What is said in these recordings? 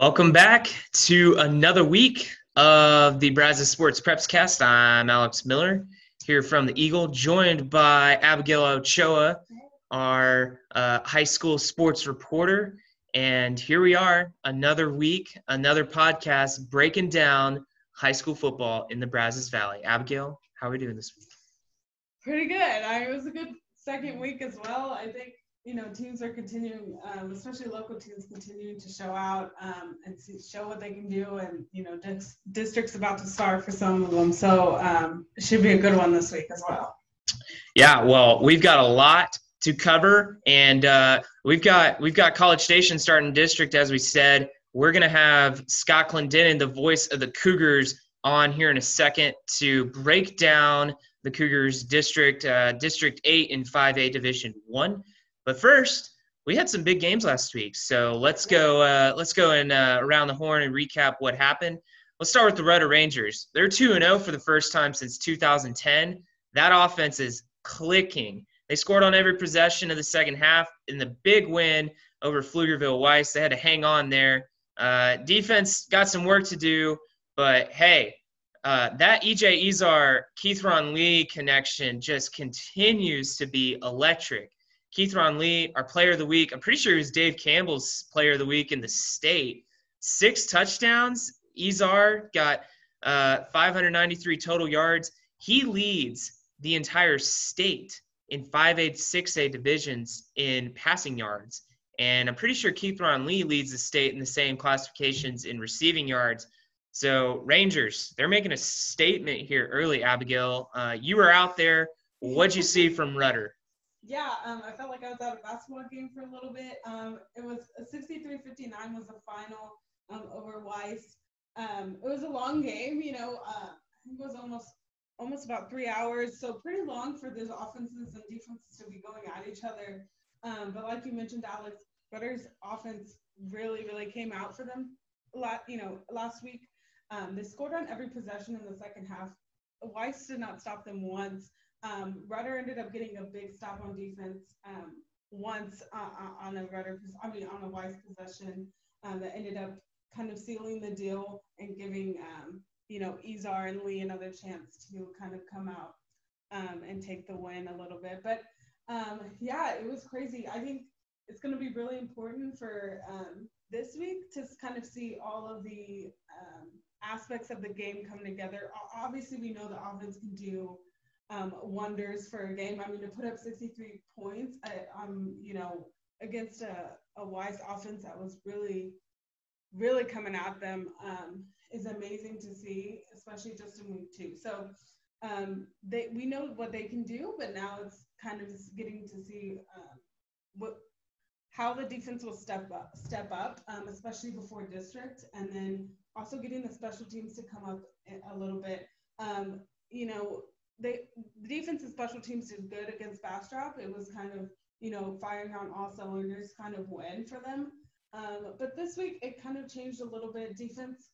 Welcome back to another week of the Brazos Sports Preps Cast. I'm Alex Miller here from the Eagle, joined by Abigail Ochoa, our uh, high school sports reporter. And here we are, another week, another podcast breaking down high school football in the Brazos Valley. Abigail, how are we doing this week? Pretty good. I, it was a good second week as well. I think you know, teams are continuing, um, especially local teams, continuing to show out um, and see, show what they can do. And you know, dis- districts about to start for some of them, so um, it should be a good one this week as well. Yeah, well, we've got a lot to cover, and uh, we've got we've got College Station starting district as we said. We're gonna have Scott Clendenin, the voice of the Cougars, on here in a second to break down the Cougars district, uh, District Eight in 5A Division One. But first, we had some big games last week, so let's go. Uh, let's go and uh, around the horn and recap what happened. Let's start with the Rudder Rangers. They're two and zero oh for the first time since 2010. That offense is clicking. They scored on every possession of the second half in the big win over Pflugerville Weiss. They had to hang on there. Uh, defense got some work to do, but hey, uh, that EJ Izar Keith Ron Lee connection just continues to be electric. Keith Ron Lee, our player of the week. I'm pretty sure he was Dave Campbell's player of the week in the state. Six touchdowns. Izar got uh, 593 total yards. He leads the entire state in 5A, 6A divisions in passing yards. And I'm pretty sure Keith Ron Lee leads the state in the same classifications in receiving yards. So, Rangers, they're making a statement here early, Abigail. Uh, you were out there. What'd you see from Rudder? Yeah, um, I felt like I was at a basketball game for a little bit. Um, it was 63-59 was the final um, over Weiss. Um, it was a long game, you know. Uh, it was almost almost about three hours, so pretty long for the offenses and defenses to be going at each other. Um, but like you mentioned, Alex, Rudder's offense really, really came out for them. A lot, you know, last week um, they scored on every possession in the second half. Weiss did not stop them once. Um, Rudder ended up getting a big stop on defense um, once uh, uh on a Rudder, I mean, on a Weiss possession um, that ended up kind of sealing the deal and giving, um, you know, Izar and Lee another chance to kind of come out um, and take the win a little bit. But um, yeah, it was crazy. I think it's going to be really important for this week to kind of see all of the aspects of the game come together. Obviously, we know the offense can do um, wonders for a game. I mean, to put up 63 points, I, um, you know, against a, a Weiss offense that was really, really coming at them um, is amazing to see, especially just in week two. So um, they, we know what they can do, but now it's kind of just getting to see um, what how the defense will step up, step up, um, especially before district, and then also getting the special teams to come up a little bit. Um, you know, they the defense and special teams did good against Bastrop. It was kind of you know firing on all cylinders, kind of win for them. Um, but this week it kind of changed a little bit. Defense,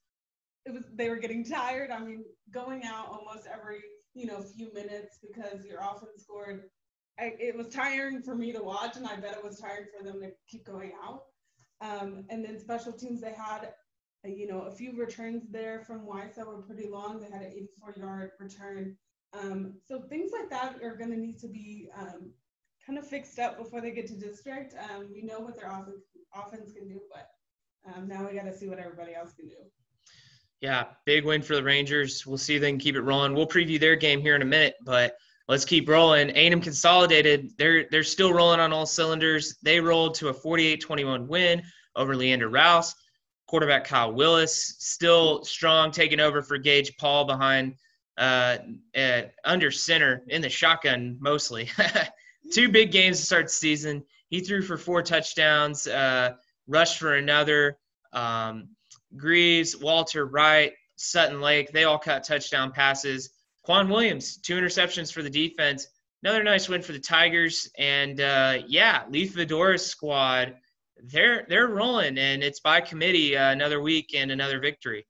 it was they were getting tired. I mean, going out almost every you know few minutes because your offense scored. I, it was tiring for me to watch, and I bet it was tiring for them to keep going out. Um, and then special teams, they had you know a few returns there from Weiss that were pretty long. They had an 84 yard return um, so things like that are going to need to be um, kind of fixed up before they get to district. Um, we know what their offense, offense can do, but um, now we got to see what everybody else can do. Yeah, big win for the Rangers. We'll see if they can keep it rolling. We'll preview their game here in a minute, but let's keep rolling. A&M Consolidated, they're they're still rolling on all cylinders. They rolled to a 48-21 win over Leander Rouse. Quarterback Kyle Willis still strong, taking over for Gage Paul behind uh, under center in the shotgun mostly. Two big games to start the season. He threw for four touchdowns, uh, rushed for another. Um, Greaves, Walter Wright, Sutton Lake, they all caught touchdown passes. Quan Williams, two interceptions for the defense. Another nice win for the Tigers. And uh, yeah, Lee Fedora's squad, they're they're rolling, and it's by committee uh, another week and another victory.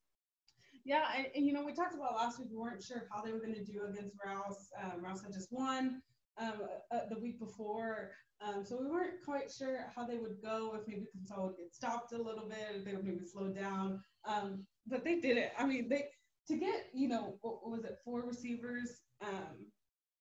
Yeah, and, and, you know, we talked about last week, we weren't sure how they were going to do against Rouse. Um, Rouse had just won um, uh, the week before. Um, so we weren't quite sure how they would go, if maybe Consol would get stopped a little bit, if they would maybe slow down. Um, but they did it. I mean, they to get, you know, what was it, four receivers um,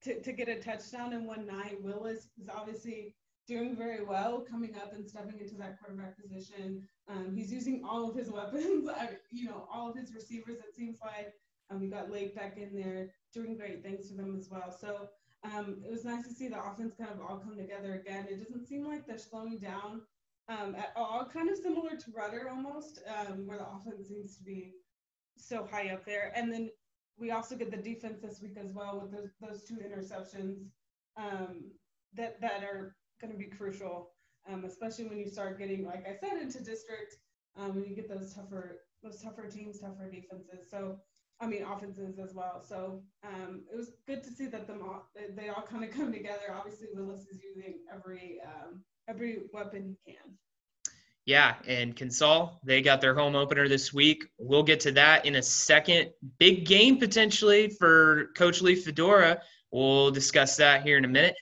to, to get a touchdown in one night. Willis is obviously doing very well coming up and stepping into that quarterback position. Um, he's using all of his weapons, you know, all of his receivers, it seems like. Um, we got Lake back in there doing great things for them as well. So um, it was nice to see the offense kind of all come together again. It doesn't seem like they're slowing down um, at all, kind of similar to Rudder almost, um, where the offense seems to be so high up there. And then we also get the defense this week as well with those, those two interceptions um, that that are going to be crucial, um, especially when you start getting, like I said, into district um, when you get those tougher those tougher teams, tougher defenses. So I mean offenses as well. So um, it was good to see that them all, they all kind of come together. Obviously, Willis is using every um, every weapon he can. Yeah, and Consol, they got their home opener this week. We'll get to that in a second. Big game potentially for Coach Lee Fedora. We'll discuss that here in a minute.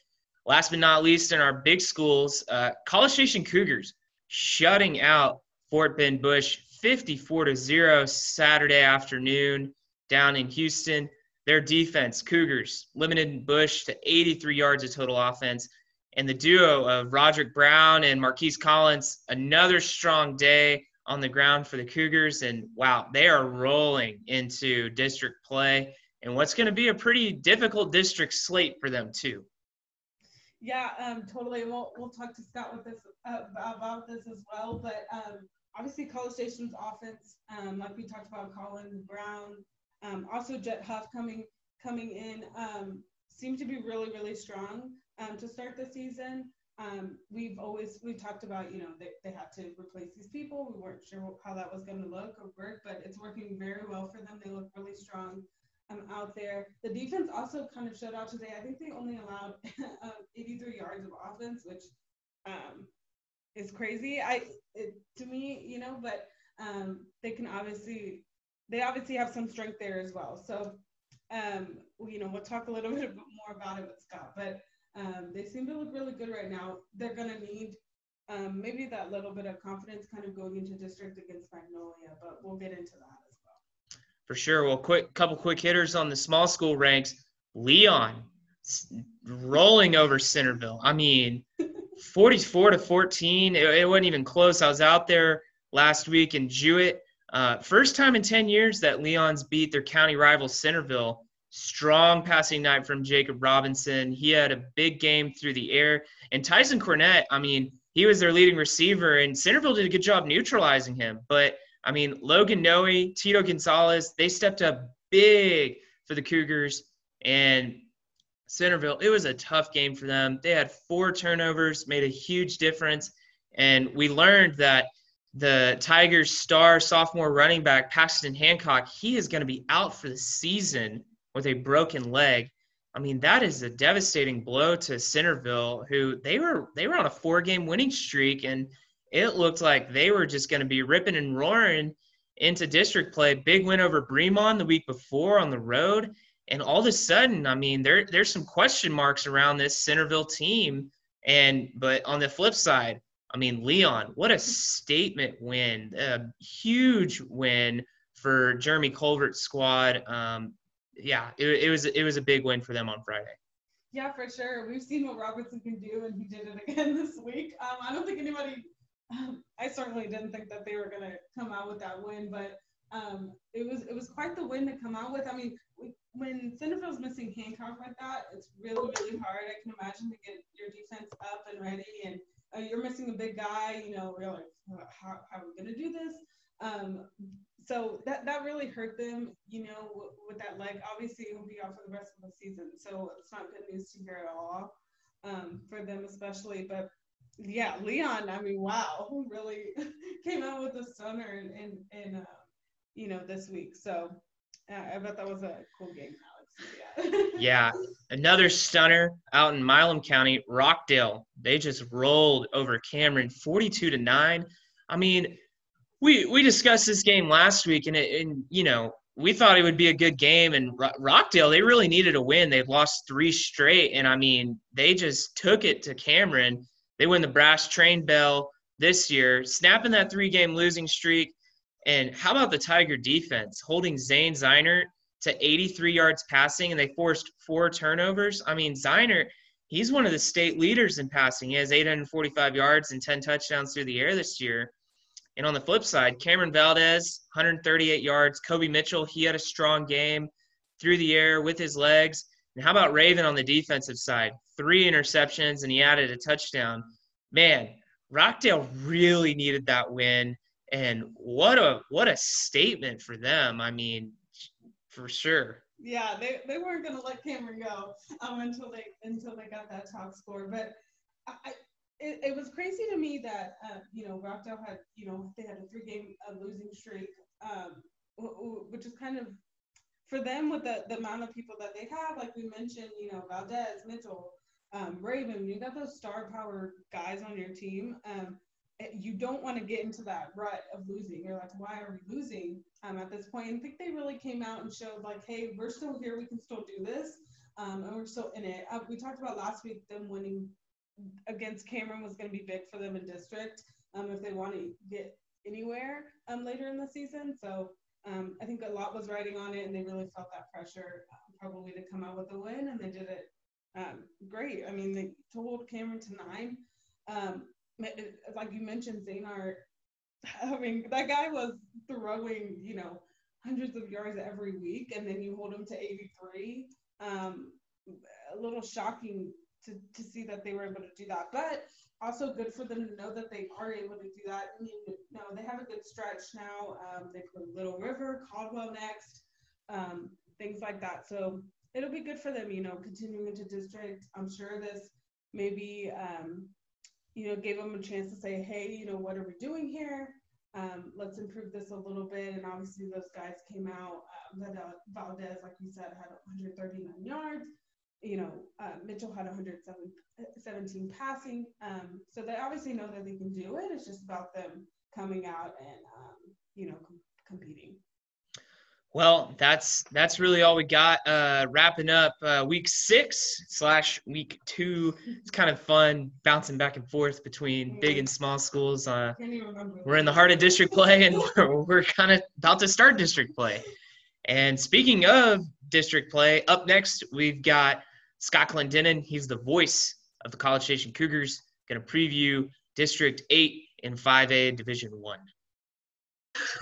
Last but not least, in our big schools, uh, College Station Cougars shutting out Fort Bend Bush 54 to 0 Saturday afternoon down in Houston. Their defense, Cougars, limited Bush to 83 yards of total offense and the duo of Roderick Brown and Marquise Collins, another strong day on the ground for the Cougars. And wow, they are rolling into district play and what's going to be a pretty difficult district slate for them, too. Yeah, um, totally. We'll, we'll talk to Scott with this uh, about this as well. But um, obviously, College Station's offense, um, like we talked about, Collins Brown, um, also Jet Huff coming coming in, um, seem to be really really strong um, to start the season. Um, we've always we talked about you know they, they had to replace these people. We weren't sure how that was going to look or work, but it's working very well for them. They look really strong um, out there. The defense also kind of showed out today. I think they only allowed uh, 83 yards of offense, which um, is crazy. I it, to me, you know, but um, they can obviously they obviously have some strength there as well. So um, you know, we'll talk a little bit more about it with Scott, but um, they seem to look really good right now. They're to need um, maybe that little bit of confidence kind of going into district against Magnolia, but we'll get into that. For sure. Well, quick couple quick hitters on the small school ranks. Leon rolling over Centerville. I mean, 44 to 14. It, it, wasn't even close. I was out there last week in Jewett. Uh, first time in 10 years that Leon's beat their county rival Centerville. Strong passing night from Jacob Robinson. He had a big game through the air. And Tyson Cornett, I mean, he was their leading receiver, and Centerville did a good job neutralizing him. But I mean, Logan Noe, Tito Gonzalez, they stepped up big for the Cougars. And Centerville, it was a tough game for them. They had four turnovers, made a huge difference. And we learned that the Tigers' star sophomore running back, Paxton Hancock, he is going to be out for the season with a broken leg. I mean, that is a devastating blow to Centerville, who they were they were on a four game winning streak, and it looked like they were just going to be ripping and roaring into district play. Big win over Bremond the week before on the road, and all of a sudden, I mean, there there's some question marks around this Centerville team. And but on the flip side, I mean, Leon, what a statement win, a huge win for Jeremy Colvert's squad. Um, yeah, it, it was it was a big win for them on Friday. Yeah, for sure. We've seen what Robertson can do, and he did it again this week. Um, I don't think anybody, um, I certainly didn't think that they were going to come out with that win, but um, it was it was quite the win to come out with. I mean, when Centerville's missing Hancock like that, it's really really hard. I can imagine to get your defense up and ready, and uh, you're missing a big guy. You know, we're like, how, how are we going to do this? Um, so that that really hurt them, you know, with, with that leg. Obviously, he'll be out for the rest of the season, so it's not good news to hear at all um, for them, especially. But yeah, Leon, I mean, wow, who really came out with a stunner in in, in uh, you know this week. So uh, I bet that was a cool game, Alex. Yeah. yeah, another stunner out in Milam County, Rockdale. They just rolled over Cameron, forty-two to nine. I mean we we discussed this game last week, and it, and you know we thought it would be a good game. And Rockdale, they really needed a win. They've lost three straight, and I mean they just took it to Cameron. They win the brass train bell this year, snapping that three game losing streak. And how about the Tiger defense holding Zane Zeinert to 83 yards passing and they forced four turnovers? I mean, Zeinert, he's one of the state leaders in passing. He has 845 yards and 10 touchdowns through the air this year. And on the flip side, Cameron Valdez, 138 yards. Kobe Mitchell, he had a strong game through the air with his legs. And how about Raven on the defensive side? Three interceptions and he added a touchdown. Man, Rockdale really needed that win. And what a what a statement for them. I mean, for sure. Yeah, they, they weren't gonna let Cameron go um, until they until they got that top score. But I, it, it was crazy to me that uh, you know Rockdale had you know they had a three game uh, losing streak, um, which is kind of for them with the, the amount of people that they have, like we mentioned, you know Valdez, Mitchell, um, Raven, you got those star power guys on your team. Um, you don't want to get into that rut of losing. You're like, why are we losing um, at this point? And I think they really came out and showed like, hey, we're still here. We can still do this. Um, and we're still in it. Uh, we talked about last week them winning against Cameron was going to be big for them in district um, if they want to get anywhere um, later in the season. So um, I think a lot was riding on it, and they really felt that pressure uh, probably to come out with a win, and they did it um, great. I mean, they told Cameron to nine. Um, like you mentioned, Zaynard. I mean, that guy was throwing, you know, hundreds of yards every week, and then you hold him to 83. Um, a little shocking to, to see that they were able to do that. But also good for them to know that they are able to do that. I mean, know, they have a good stretch now. Um, they play Little River, Caldwell next, um, things like that. So it'll be good for them, you know, continuing into district. I'm sure this maybe, um, you know, gave them a chance to say, hey, you know, what are we doing here? Um, let's improve this a little bit. And obviously, those guys came out. Uh, Valdez, like you said, had 139 yards you know, uh, Mitchell had 117 passing. Um, so they obviously know that they can do it. It's just about them coming out and, um, you know, com- competing. Well, that's that's really all we got. Uh, wrapping up uh, week six slash week two. It's kind of fun bouncing back and forth between big and small schools. Uh, we're in the heart of district play, and we're, we're kind of about to start district play. And speaking of district play, up next we've got Scott Clendenin, he's the voice of the College Station Cougars, going to preview District 8 in 5A Division 1.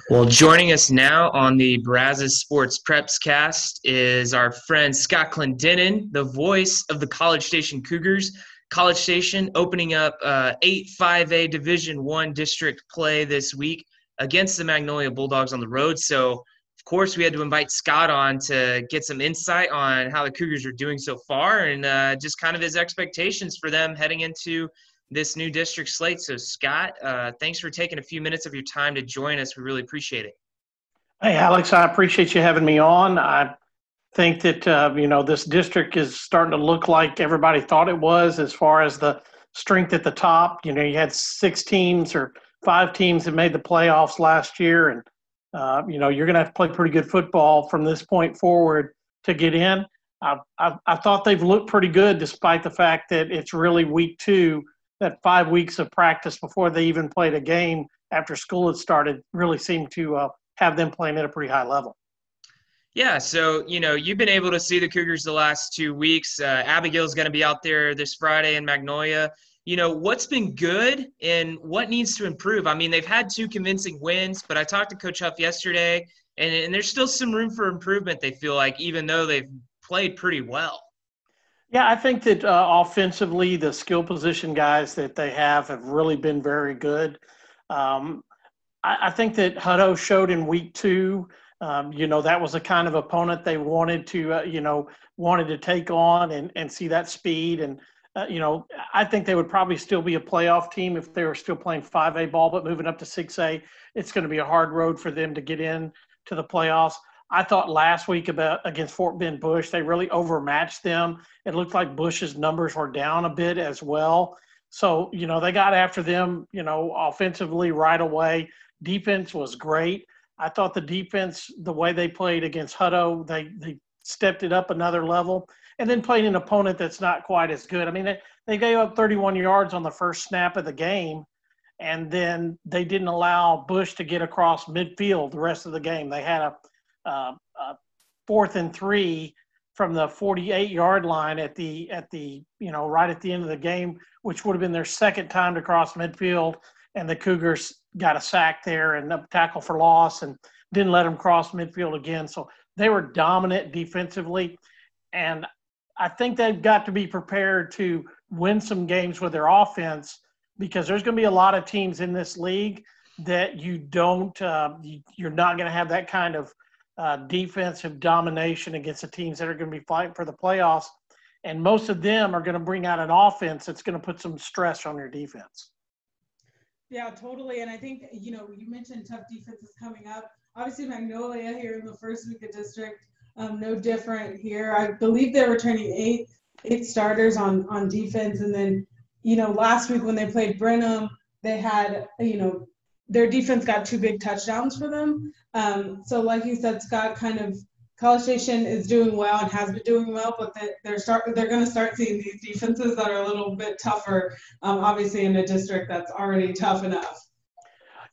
Well, joining us now on the Brazos Sports Preps cast is our friend Scott Clendenin, the voice of the College Station Cougars. College Station opening up uh, 8 5A Division 1 district play this week against the Magnolia Bulldogs on the road. So of course, we had to invite Scott on to get some insight on how the Cougars are doing so far and uh, just kind of his expectations for them heading into this new district slate. So, Scott, uh, thanks for taking a few minutes of your time to join us. We really appreciate it. Hey, Alex, I appreciate you having me on. I think that, uh, you know, this district is starting to look like everybody thought it was as far as the strength at the top. You know, you had six teams or five teams that made the playoffs last year, and uh, you know, you're going to have to play pretty good football from this point forward to get in. I, I, I, thought they've looked pretty good despite the fact that it's really week two, that five weeks of practice before they even played a game after school had started really seemed to uh, have them playing at a pretty high level. Yeah, so you know you've been able to see the Cougars the last two weeks. Uh, Abigail's going to be out there this Friday in Magnolia you know what's been good and what needs to improve. I mean they've had two convincing wins but i talked to coach huff yesterday and, and there's still some room for improvement they feel like even though they've played pretty well. Yeah i think that uh, offensively the skill position guys that they have have really been very good. Um, I, I, think that hutto showed in week two um, you know that was the kind of opponent they wanted to uh, you know wanted to take on and, and see that speed and uh, you know, I think they would probably still be a playoff team if they were still playing 5A ball, but moving up to 6A, it's going to be a hard road for them to get in to the playoffs. I thought last week about against Fort Bend Bush, they really overmatched them. It looked like Bush's numbers were down a bit as well. So, you know, they got after them, you know, offensively right away. Defense was great. I thought the defense, the way they played against Hutto, they, they stepped it up another level and then playing an opponent that's not quite as good. I mean, they gave up 31 yards on the first snap of the game, and then they didn't allow Bush to get across midfield the rest of the game. They had a, a fourth and three from the 48 yard line at the at the you know right at the end of the game, which would have been their second time to cross midfield, and the Cougars got a sack there and a tackle for loss and didn't let them cross midfield again. So they were dominant defensively, and I think they've got to be prepared to win some games with their offense because there's going to be a lot of teams in this league that you don't uh, you, are not going to have that kind of uh, defensive domination against the teams that are going to be fighting for the playoffs. And most of them are going to bring out an offense that's going to put some stress on your defense. Yeah totally. And i think you know you mentioned tough defenses coming up. Obviously magnolia here in the first week of district um, no different here i believe they're returning eight eight starters on on defense and then you know, last week when they played Brenham, they had, you know, their defense got two big touchdowns for them. Um, so, like you said, Scott, kind of College Station is doing well and has been doing well, but they're start they're going to start seeing these defenses that are a little bit tougher. Um, obviously, in a district that's already tough enough.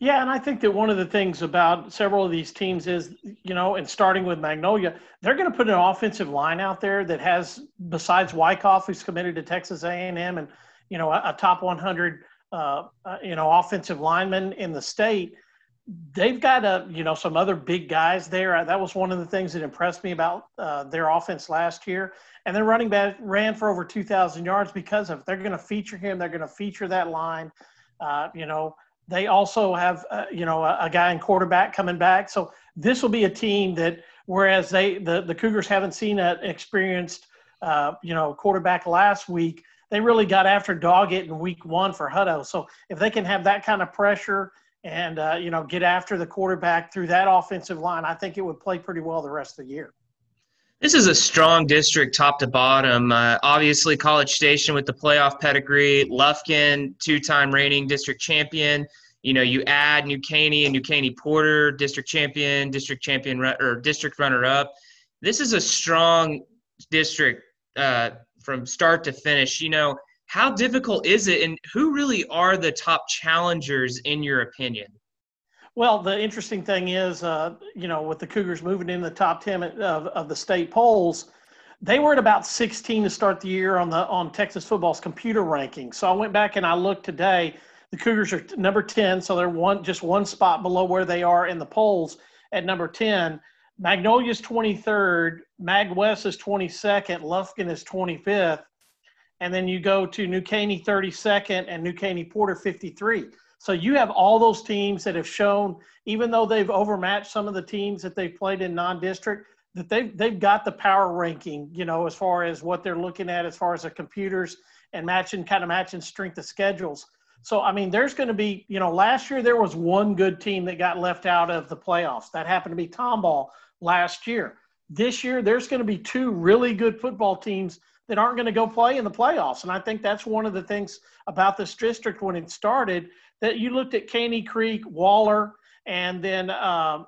Yeah, and I think that one of the things about several of these teams is, you know, and starting with Magnolia, they're going to put an offensive line out there that has, besides Wyckoff, who's committed to Texas A&M, and you know, a, a top 100, uh, uh, you know, offensive lineman in the state. They've got a, you know, some other big guys there. That was one of the things that impressed me about uh, their offense last year. And their running back ran for over 2,000 yards because of. They're going to feature him. They're going to feature that line. Uh, you know, they also have, uh, you know, a, a, guy in quarterback coming back. So this will be a team that, whereas they the the Cougars haven't seen an experienced, uh, you know, quarterback last week, they really got after Doggett in week one for Hutto. So if they can have that kind of pressure and uh, you know get after the quarterback through that offensive line, I think it would play pretty well the rest of the year. This is a strong district, top to bottom. Uh, obviously, College Station with the playoff pedigree, Lufkin, two-time reigning district champion. You know, you add New Caney and New Caney Porter, district champion, district champion, or district runner-up. This is a strong district uh, from start to finish. You know, how difficult is it, and who really are the top challengers in your opinion? Well, the interesting thing is, uh, you know, with the Cougars moving in the top ten of, of the state polls, they were at about 16 to start the year on the on Texas football's computer ranking. So I went back and I looked today. The Cougars are number 10, so they're one just one spot below where they are in the polls at number 10. Magnolia's 23rd, Mag West is 22nd, Lufkin is 25th, and then you go to New Caney 32nd and New Caney Porter 53. So you have all those teams that have shown, even though they've overmatched some of the teams that they've played in non-district, that they've they've got the power ranking, you know, as far as what they're looking at, as far as the computers and matching kind of matching strength of schedules. So I mean, there's going to be, you know, last year there was one good team that got left out of the playoffs. That happened to be Tomball last year. This year, there's going to be two really good football teams that aren't going to go play in the playoffs. And I think that's one of the things about this district when it started that you looked at Caney Creek, Waller, and then uh,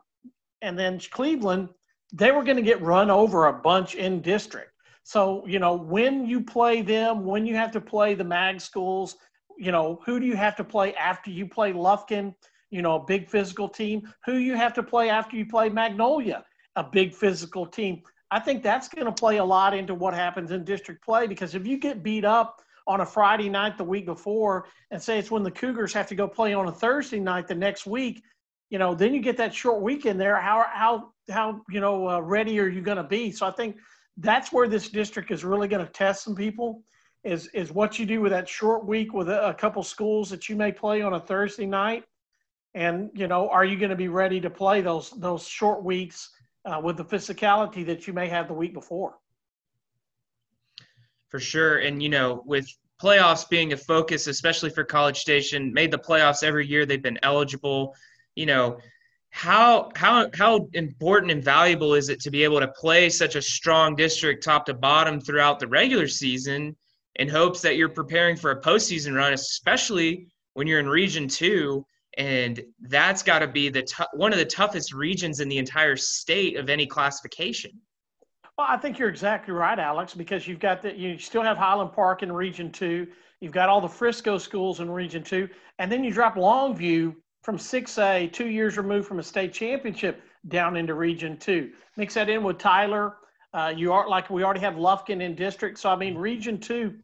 and then Cleveland. They were going to get run over a bunch in district. So you know when you play them, when you have to play the mag schools, you know who do you have to play after you play Lufkin? You know a big physical team. Who you have to play after you play Magnolia? a big physical team. I think that's going to play a lot into what happens in district play because if you get beat up on a Friday night the week before and say it's when the Cougars have to go play on a Thursday night the next week, you know, then you get that short weekend there. How how how you know uh, ready are you going to be? So I think that's where this district is really going to test some people. Is is what you do with that short week with a, a couple schools that you may play on a Thursday night, and you know, are you going to be ready to play those those short weeks? Uh, with the physicality that you may have the week before. For sure. And, you know, with playoffs being a focus, especially for College Station, made the playoffs every year they've been eligible. You know, how how how important and valuable is it to be able to play such a strong district top to bottom throughout the regular season in hopes that you're preparing for a postseason run, especially when you're in Region Two and that's got to be the t- one of the toughest regions in the entire state of any classification. Well, I think you're exactly right, Alex, because you've got that you still have Highland Park in Region Two, you've got all the Frisco schools in Region Two, and then you drop Longview from 6A, two years removed from a state championship, down into Region Two. Mix that in with Tyler. Uh, you are like we already have Lufkin in district, so I mean Region Two.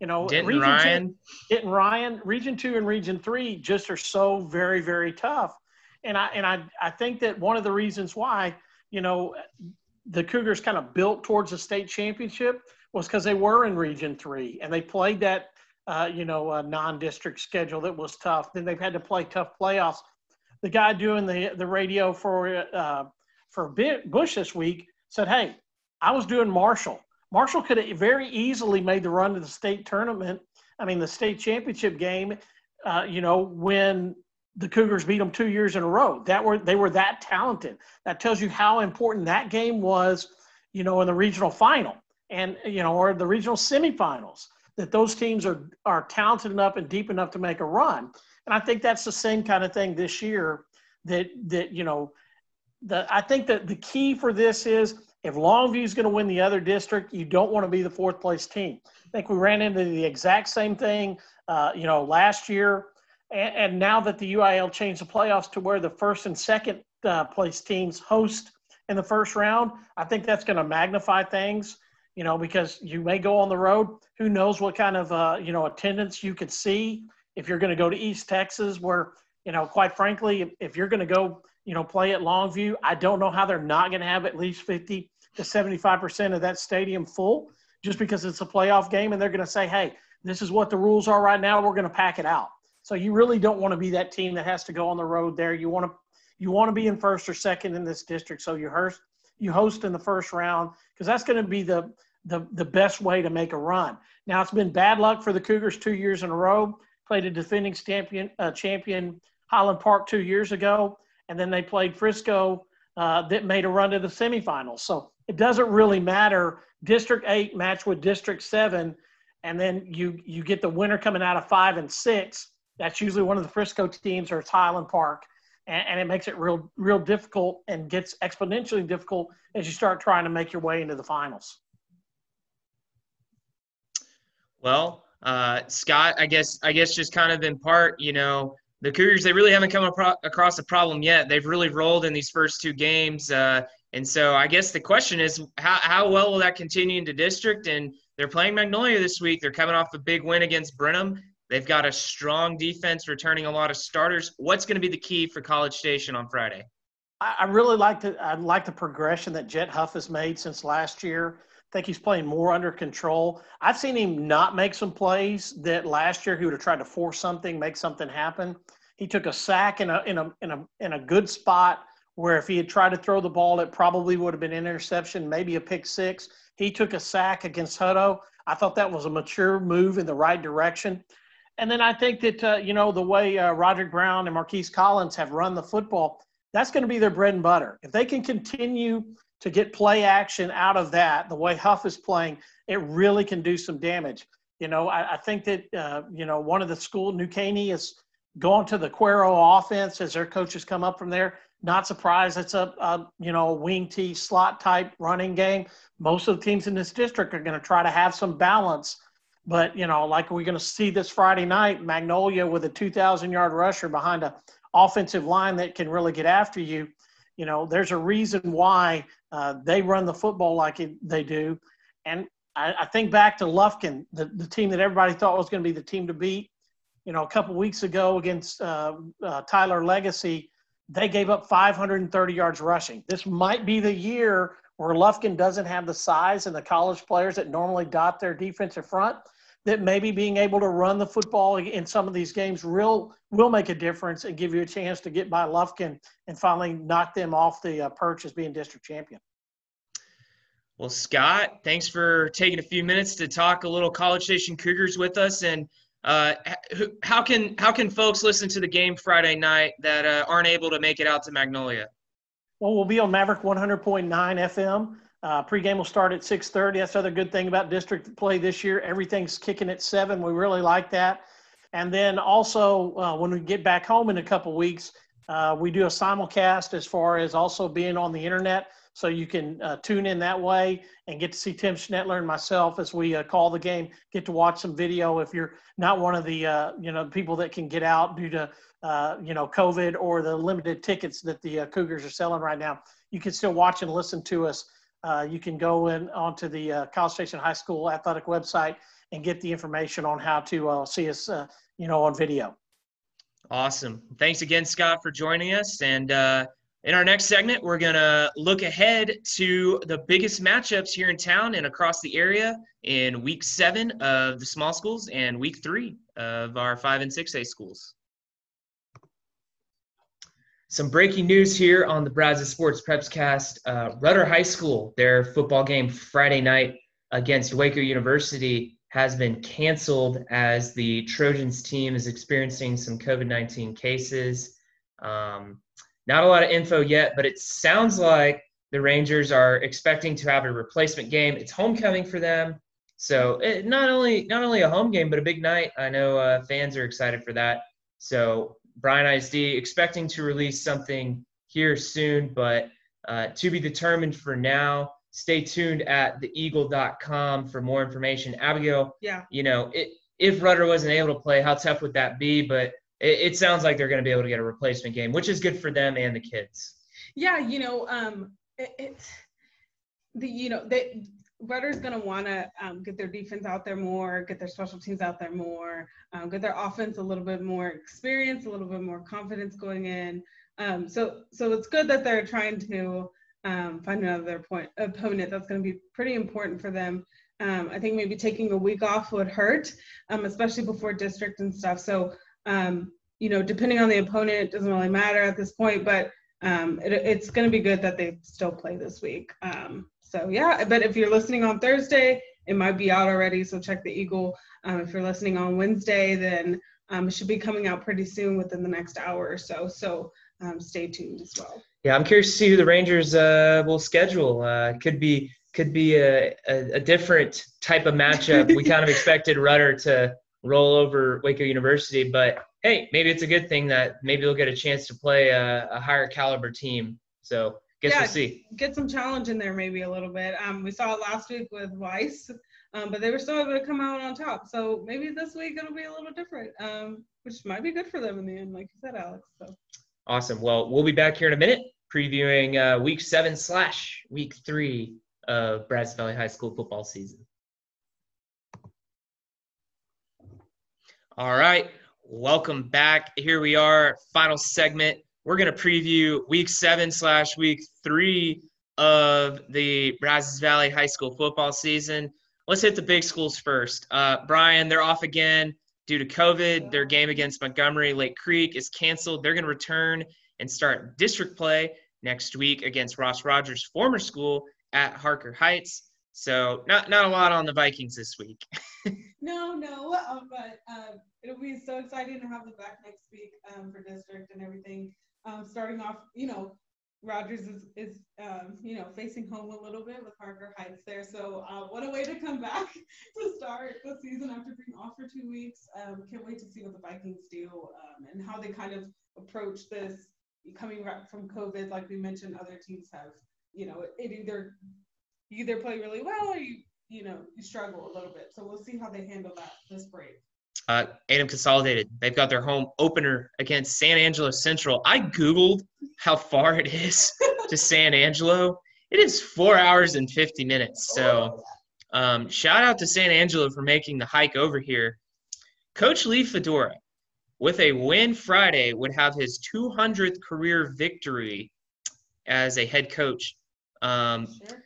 You know, Denton Region Ryan. Two, Denton Ryan, Region Two and Region Three just are so very very tough, and I and I I think that one of the reasons why you know the Cougars kind of built towards a state championship was because they were in Region Three and they played that uh, you know uh, non-district schedule that was tough. Then they've had to play tough playoffs. The guy doing the the radio for uh, for Bush this week said, "Hey, I was doing Marshall. Marshall could have very easily made the run to the state tournament. I mean, the state championship game. Uh, you know, when the Cougars beat them two years in a row. That were they were that talented. That tells you how important that game was, you know, in the regional final and you know, or the regional semifinals. That those teams are are talented enough and deep enough to make a run. And I think that's the same kind of thing this year. That that you know, the I think that the key for this is if Longview is going to win the other district, you don't want to be the fourth place team. I think we ran into the exact same thing, uh, you know, last year and, and now that the UIL changed the playoffs to where the first and second uh, place teams host in the first round, I think that's going to magnify things. You know, because you may go on the road. Who knows what kind of uh, you know attendance you could see if you're going to go to East Texas, where you know, quite frankly, if, if you're going to go, you know, play at Longview, I don't know how they're not going to have at least 50 to 75 percent of that stadium full, just because it's a playoff game, and they're going to say, hey, this is what the rules are right now. We're going to pack it out. So you really don't want to be that team that has to go on the road there. You want to you want to be in first or second in this district. So you host you host in the first round because that's going to be the the the best way to make a run. Now it's been bad luck for the Cougars two years in a row. Played a defending champion uh, champion Highland Park two years ago, and then they played Frisco uh, that made a run to the semifinals. So it doesn't really matter. District eight match with District seven, and then you you get the winner coming out of five and six that's usually one of the Frisco teams or it's Highland Park. And, and, it makes it real, real difficult and gets exponentially difficult as you start trying to make your way into the finals. Well, uh, Scott, I guess, I guess just kind of in part, you know, the Cougars, they really haven't come across a problem yet. They've really rolled in these first two games. Uh, and so I guess the question is how, how well will that continue into district? And they're playing Magnolia this week. They're coming off a big win against Brenham. They've got a strong defense, returning a lot of starters. What's going to be the key for College Station on Friday? I really like the I like the progression that Jet Huff has made since last year. Think he's playing more under control. I've seen him not make some plays that last year he would have tried to force something, make something happen. He took a sack in a in a in a in a good spot where if he had tried to throw the ball, it probably would have been an interception, maybe a pick six. He took a sack against Hutto. I thought that was a mature move in the right direction. And then I think that, uh, you know, the way uh, Roderick Brown and Marquise Collins have run the football, that's going to be their bread and butter. If they can continue to get play action out of that, the way Huff is playing, it really can do some damage. You know, I, I think that, uh, you know, one of the school, New Caney, is going to the Cuero offense as their coaches come up from there. Not surprised it's a, a you know, wing T slot type running game. Most of the teams in this district are going to try to have some balance but you know, like we're going to see this Friday night, Magnolia with a 2,000 yard rusher behind a offensive line that can really get after you. You know, there's a reason why uh, they run the football like it, they do. And I, I, think back to Lufkin, the, the team that everybody thought was going to be the team to beat. You know, a couple weeks ago against uh, uh, Tyler Legacy, they gave up 530 yards rushing. This might be the year where Lufkin doesn't have the size and the college players that normally dot their defensive front that maybe being able to run the football in some of these games real will make a difference and give you a chance to get by Lufkin and finally knock them off the uh, perch as being district champion. Well, Scott, thanks for taking a few minutes to talk a little College Station Cougars with us. And uh, how can how can folks listen to the game Friday night that uh, aren't able to make it out to Magnolia? Well, we'll be on Maverick 100.9 FM. Uh, pregame will start at 6:30. That's another good thing about district play this year. Everything's kicking at seven. We really like that. And then also uh, when we get back home in a couple weeks, uh, we do a simulcast as far as also being on the internet. So you can uh, tune in that way and get to see Tim Schnettler and myself as we uh, call the game. Get to watch some video if you're not one of the uh, you know people that can get out due to you know COVID or the limited tickets that the Cougars are selling right now. You can still watch and listen to us. Uh, you can go in onto the uh, College Station High School athletic website and get the information on how to uh, see us you know on video. Awesome. Thanks again, Scott, for joining us. And uh, in our next segment, we're going to look ahead to the biggest matchups here in town and across the area in week seven of the small schools and week three of our five and 6A schools. Some breaking news here on the Brazos Sports Preps cast. Uh, Rudder High School, their football game Friday night against Waco University has been canceled as the Trojans team is experiencing some COVID 19 cases. Um, not a lot of info yet, but it sounds like the Rangers are expecting to have a replacement game. It's homecoming for them. So it, not only not only a home game, but a big night. I know uh, fans are excited for that. So Bryan ISD expecting to release something here soon, but uh, to be determined for now stay tuned at theeagle.com for more information. Abigail, yeah, you know, it, if Rudder wasn't able to play, how tough would that be? But it, it sounds like they're going to be able to get a replacement game, which is good for them and the kids. Yeah, you know, um, it, it's the you know they Rudder's going to want to um, get their defense out there more, get their special teams out there more, um, get their offense a little bit more experience, a little bit more confidence going in. Um, so, so it's good that they're trying to um, find another point opponent that's going to be pretty important for them. Um, I think maybe taking a week off would hurt, um, especially before district and stuff. So, you know, depending on the opponent, it doesn't really matter at this point, but it, it's going to be good that they still play this week. Um, so, yeah, but if you're listening on Thursday, it might be out already. So, check the Eagle. if you're listening on Wednesday, then it should be coming out pretty soon within the next hour or so. So, stay tuned as well. Yeah, I'm curious to see who the Rangers uh, will schedule. Uh, could be could be a, a, a, different type of matchup. we kind of expected Rudder to roll over Waco University, but hey, maybe it's a good thing that maybe they'll get a chance to play a, a higher caliber team. So yeah, we'll see. Get some challenge in there maybe a little bit. Um, we saw it last week with Weiss, um, but they were still able to come out on top. So maybe this week it'll be a little different, um, which might be good for them in the end, like you said, Alex. So. Awesome. Well, we'll be back here in a minute previewing uh, week seven slash week three of Brazos Valley High School football season. All right, welcome back. Here we are, final segment. We're going to preview week seven slash week three of the Brazos Valley High School football season. Let's hit the big schools first. Uh, Bryan, they're off again due to COVID. Their game against Montgomery Lake Creek is canceled. They're going to return and start district play next week against Ross Rogers' former school at Harker Heights. So not not a lot on the Vikings this week. no, no, um, but uh, it'll be so exciting to have them back next week um, for district and everything. Um, starting off, you know, Rogers is, is um, you know, facing home a little bit with Harker Heights there. So uh, what a way to come back to start the season after being off for two weeks. Um, can't wait to see what the Vikings do um, and how they kind of approach this coming back from COVID, like we mentioned, other teams have, you know, it either you either play really well or you, you know, you struggle a little bit. So we'll see how they handle that this break. Uh, A&M Consolidated, they've got their home opener against San Angelo Central. I Googled how far it is to San Angelo. It is four hours and 50 minutes. So um, shout out to San Angelo for making the hike over here. Coach Lee Fedora, with a win Friday, would have his 200th career victory as a head coach. Um, sure.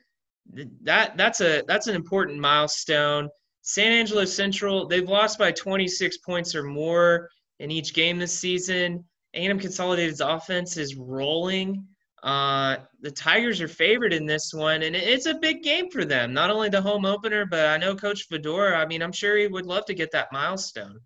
That that's a that's an important milestone. San Angelo Central they've lost by 26 points or more in each game this season. A&M Consolidated's offense is rolling. Uh, the Tigers are favored in this one, and it's a big game for them. Not only the home opener, but I know Coach Fedora. I mean, I'm sure he would love to get that milestone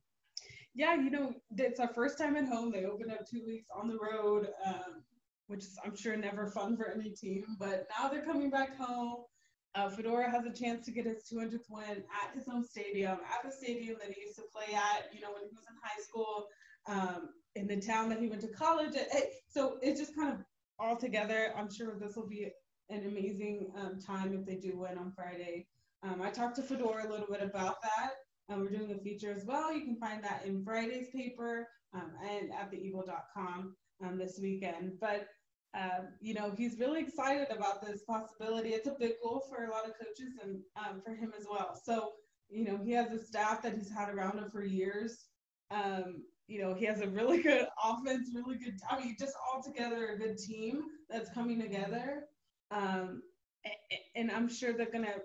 yeah, you know, it's our first time at home. They opened up two weeks on the road, um, which is, I'm sure, never fun for any team. But now they're coming back home. Uh, Fedora has a chance to get his 200th win at his own stadium, at the stadium that he used to play at, you know, when he was in high school, um, in the town that he went to college at. So it's just kind of all together. I'm sure this will be an amazing um, time if they do win on Friday. Um, I talked to Fedora a little bit about that. Um, we're doing a feature as well. You can find that in Friday's paper um, and at theeagle.com um, this weekend. But uh, you know, he's really excited about this possibility. It's a big goal for a lot of coaches and um, for him as well. So, you know, he has a staff that he's had around him for years. Um, you know, he has a really good offense, really good, I mean, just all together a good team that's coming together. Um, and I'm sure they're going to,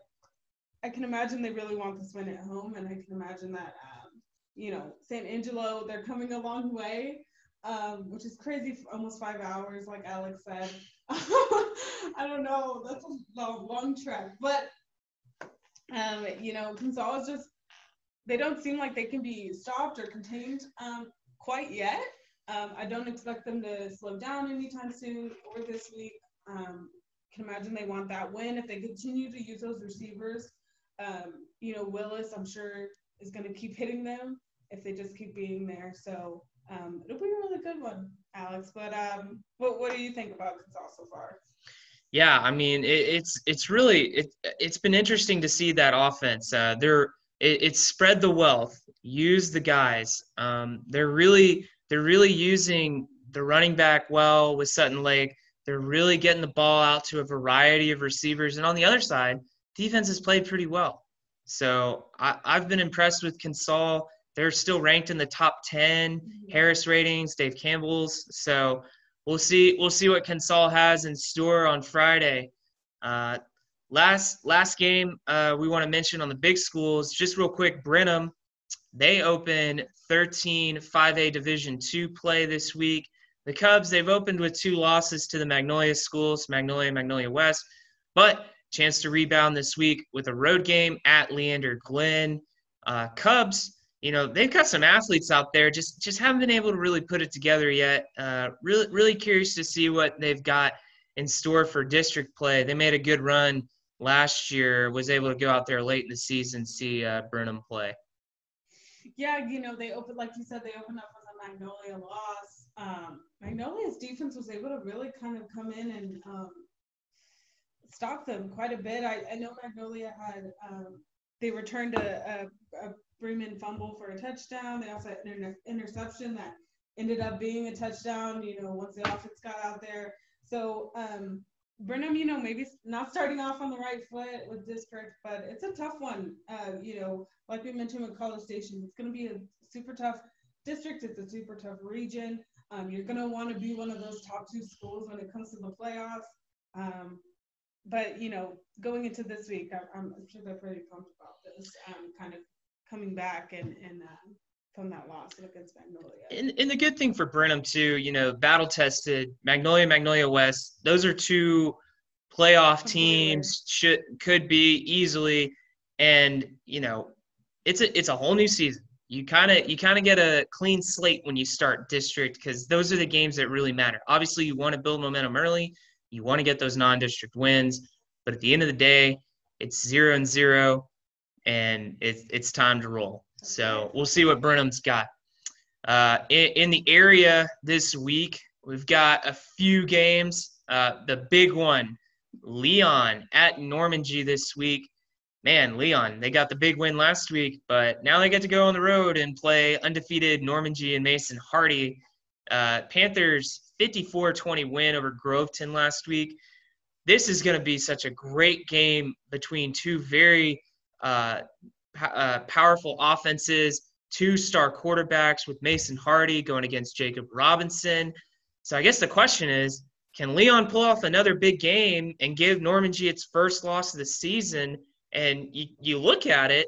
I can imagine they really want this win at home. And I can imagine that, um, you know, San Angelo, they're coming a long way um, which is crazy, almost five hours, like Alex said. I don't know, that's a long, long trek. But, um, you know, Gonzales just, they don't seem like they can be stopped or contained um, quite yet. Um, I don't expect them to slow down anytime soon or this week. Um, can imagine they want that win. If they continue to use those receivers, um, you know, Willis, I'm sure, is going to keep hitting them if they just keep being there. So um, it'll be a really good one, Alex. But um, what what do you think about Gonzales so far? Yeah, I mean it, it's it's really it it's been interesting to see that offense. Uh, they're it, it's spread the wealth, use the guys. Um, they're really they're really using the running back well with Sutton Lake. They're really getting the ball out to a variety of receivers, and on the other side, defense has played pretty well. So I, I've been impressed with Consol they're still ranked in the top 10 Harris ratings, Dave Campbell's. So we'll see we'll see what Consol has in store on Friday. Uh, last last game uh, we want to mention on the big schools, just real quick, Brenham, they open 13 5A Division two play this week. The Cubs, they've opened with two losses to the Magnolia schools, Magnolia, Magnolia West, but chance to rebound this week with a road game at Leander Glenn. Uh, Cubs, you know they've got some athletes out there just just haven't been able to really put it together yet. Uh, really really curious to see what they've got in store for district play. They made a good run last year was able to go out there late in the season see uh, Brenham play. Yeah you know they opened like you said they opened up with a magnolia loss. Um, magnolia's defense was able to really kind of come in and um, stop them quite a bit. I, I know magnolia had um, they returned a, a, a Freeman fumble for a touchdown. They also had an inter- interception that ended up being a touchdown, you know, once the offense got out there. So um, Brenham, you know, maybe not starting off on the right foot with district, but it's a tough one. Uh, you know, like we mentioned with College Station, it's going to be a super tough district. It's a super tough region. Um, you're going to want to be one of those top two schools when it comes to the playoffs. Um, but you know, going into this week, I'm, I'm sure they're pretty pumped about this um, kind of coming back and and uh, from that loss against Magnolia. And, and the good thing for Brenham too, you know, battle tested Magnolia, Magnolia West. Those are two playoff teams. Should could be easily, and you know, it's a it's a whole new season. You kind of you kind of get a clean slate when you start district because those are the games that really matter. Obviously, you want to build momentum early. You want to get those non-district wins, but at the end of the day, it's zero and zero and it's it's time to roll. So we'll see what Brenham's got. Uh, in, in, the area this week, we've got a few games. Uh, the big one, Leon at Normangee this week. Man, Leon, they got the big win last week, but now they get to go on the road and play undefeated Normangee and Mason Hardy. Uh, Panthers 54-20 win over Groveton last week. This is going to be such a great game between two very uh, uh, powerful offenses, two star quarterbacks with Mason Hardy going against Jacob Robinson. So I guess the question is can Leon pull off another big game and give Normangee its first loss of the season? And you, you look at it,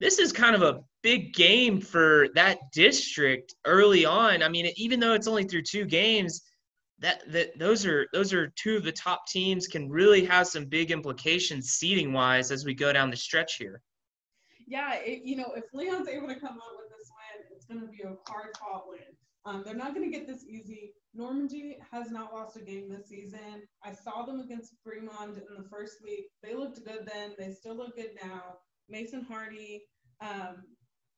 this is kind of a big game for that district early on. I mean, even though it's only through two games, that that those are those are two of the top teams can really have some big implications seeding wise as we go down the stretch here. Yeah, it, you know, if Leon's able to come out with this win, it's going to be a hard fought win. Um, they're not going to get this easy. Normangee has not lost a game this season. I saw them against Bremond in the first week. They looked good then. They still look good now. Mason Hardy, um,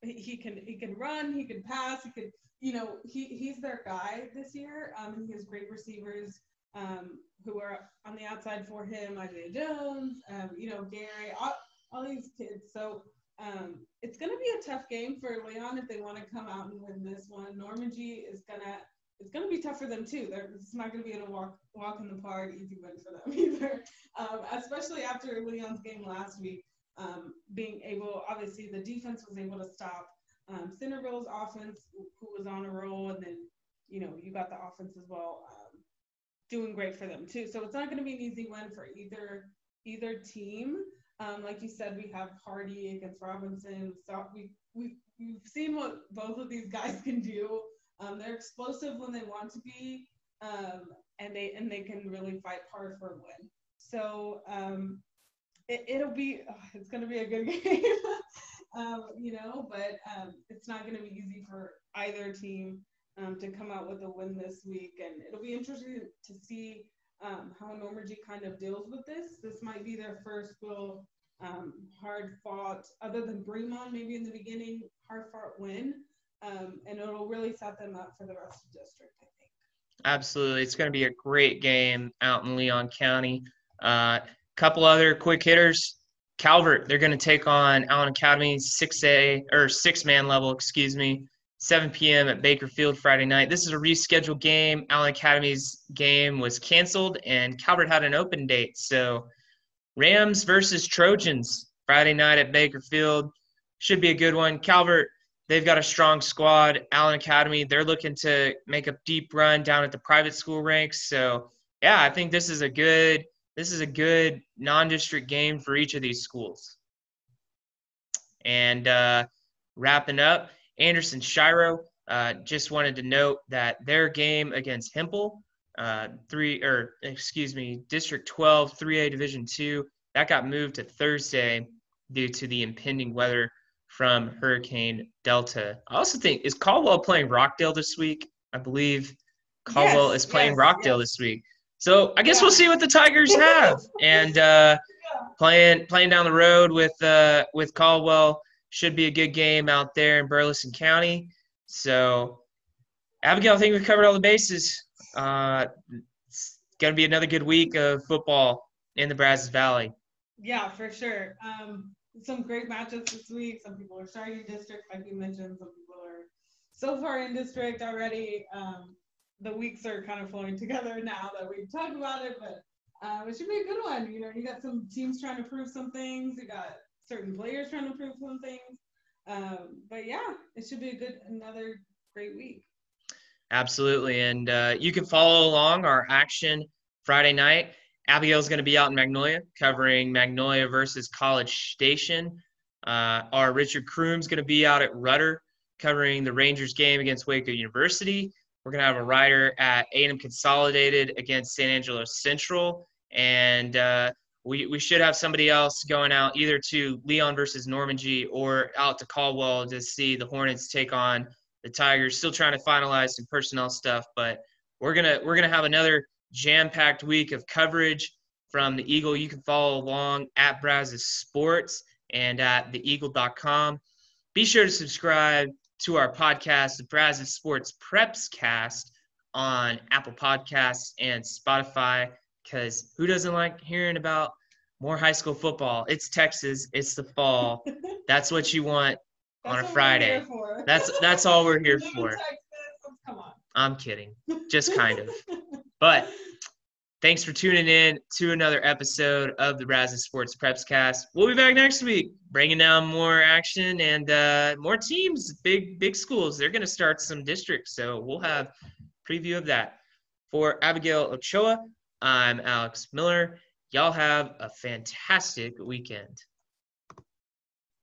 he can he can run, he can pass, he can you know, he he's their guy this year. Um, he has great receivers. um, who are on the outside for him, Isaiah Jones, um, you know, Gary, all, all these kids. So um, it's going to be a tough game for Leon if they want to come out and win this one. Normangee is going to it's going to be tough for them too. They're, it's not going to be a walk walk in the park, easy win for them either. Um, especially after Leon's game last week, um, being able obviously the defense was able to stop um, Centerville's offense, who was on a roll, and then you know you got the offense as well, um, doing great for them too. So it's not going to be an easy win for either either team. Um, like you said, we have Hardy against Robinson. So we we we've seen what both of these guys can do. Um, they're explosive when they want to be, um, and they and they can really fight hard for a win. So um, it, will be oh, it's going to be a good game, um, you know, but um, it's not going to be easy for either team um, to come out with a win this week, and it'll be interesting to see um, how Normangee kind of deals with this. This might be their first real um, hard fought, other than Bremond, maybe in the beginning, hard fought win. Um, and it'll really set them up for the rest of the district, I think. Absolutely. It's going to be a great game out in Leon County. A uh, couple other quick hitters. Calvert, they're going to take on Allen Academy 6A or six man level, excuse me, 7 p.m. at Baker Field Friday night. This is a rescheduled game. Allen Academy's game was canceled, and Calvert had an open date. So, Rams versus Trojans Friday night at Baker Field should be a good one. Calvert, they've got a strong squad. Allen Academy, they're looking to make a deep run down at the private school ranks. So, yeah, I think this is a good this is a good non-district game for each of these schools. And uh, wrapping up, Anderson Shiro uh, just wanted to note that their game against Hempel, uh, three or excuse me, District 12, 3A Division two, that got moved to Thursday due to the impending weather from Hurricane Delta. I also think is Caldwell playing Rockdale this week. I believe Caldwell yes, is playing yes, Rockdale yes. this week. So I guess yeah. we'll see what the Tigers have. and uh, playing playing down the road with uh, with Caldwell should be a good game out there in Burleson County. So, Abigail, I think we've covered all the bases. Uh, it's to be another good week of football in the Brazos Valley. Yeah, for sure. Um, some great matchups this week. Some people are starting district, like you mentioned. Some people are so far in district already. Um, the weeks are kind of flowing together now that we've talked about it, but um, it should be a good one. You know, you got some teams trying to prove some things. You got certain players trying to prove some things. Um, but yeah, it should be a good another great week. Absolutely, and uh, you can follow along our action Friday night. Abigail's going to be out in Magnolia covering Magnolia versus College Station. Uh, our Richard Kroom's going to be out at Rudder covering the Rangers game against Waco University. We're going to have a rider at A&M Consolidated against San Angelo Central. And uh, we, we should have somebody else going out either to Leon versus Normangee or out to Caldwell to see the Hornets take on the Tigers. Still trying to finalize some personnel stuff, but we're gonna we're gonna have another jam-packed week of coverage from the Eagle. You can follow along at Brazos Sports and at theeagle.com. Be sure to subscribe to our podcast, the Brazos Sports Preps Cast, on Apple Podcasts and Spotify because who doesn't like hearing about more high school football? It's Texas. It's the fall. that's what you want on a Friday. That's that's all we're here for. Texas. I'm kidding. Just kind of. But thanks for tuning in to another episode of the Brazos Sports Preps Cast. We'll be back next week, bringing down more action and uh, more teams, big big schools. They're going to start some districts, so we'll have preview of that. For Abigail Ochoa, I'm Alex Miller. Y'all have a fantastic weekend.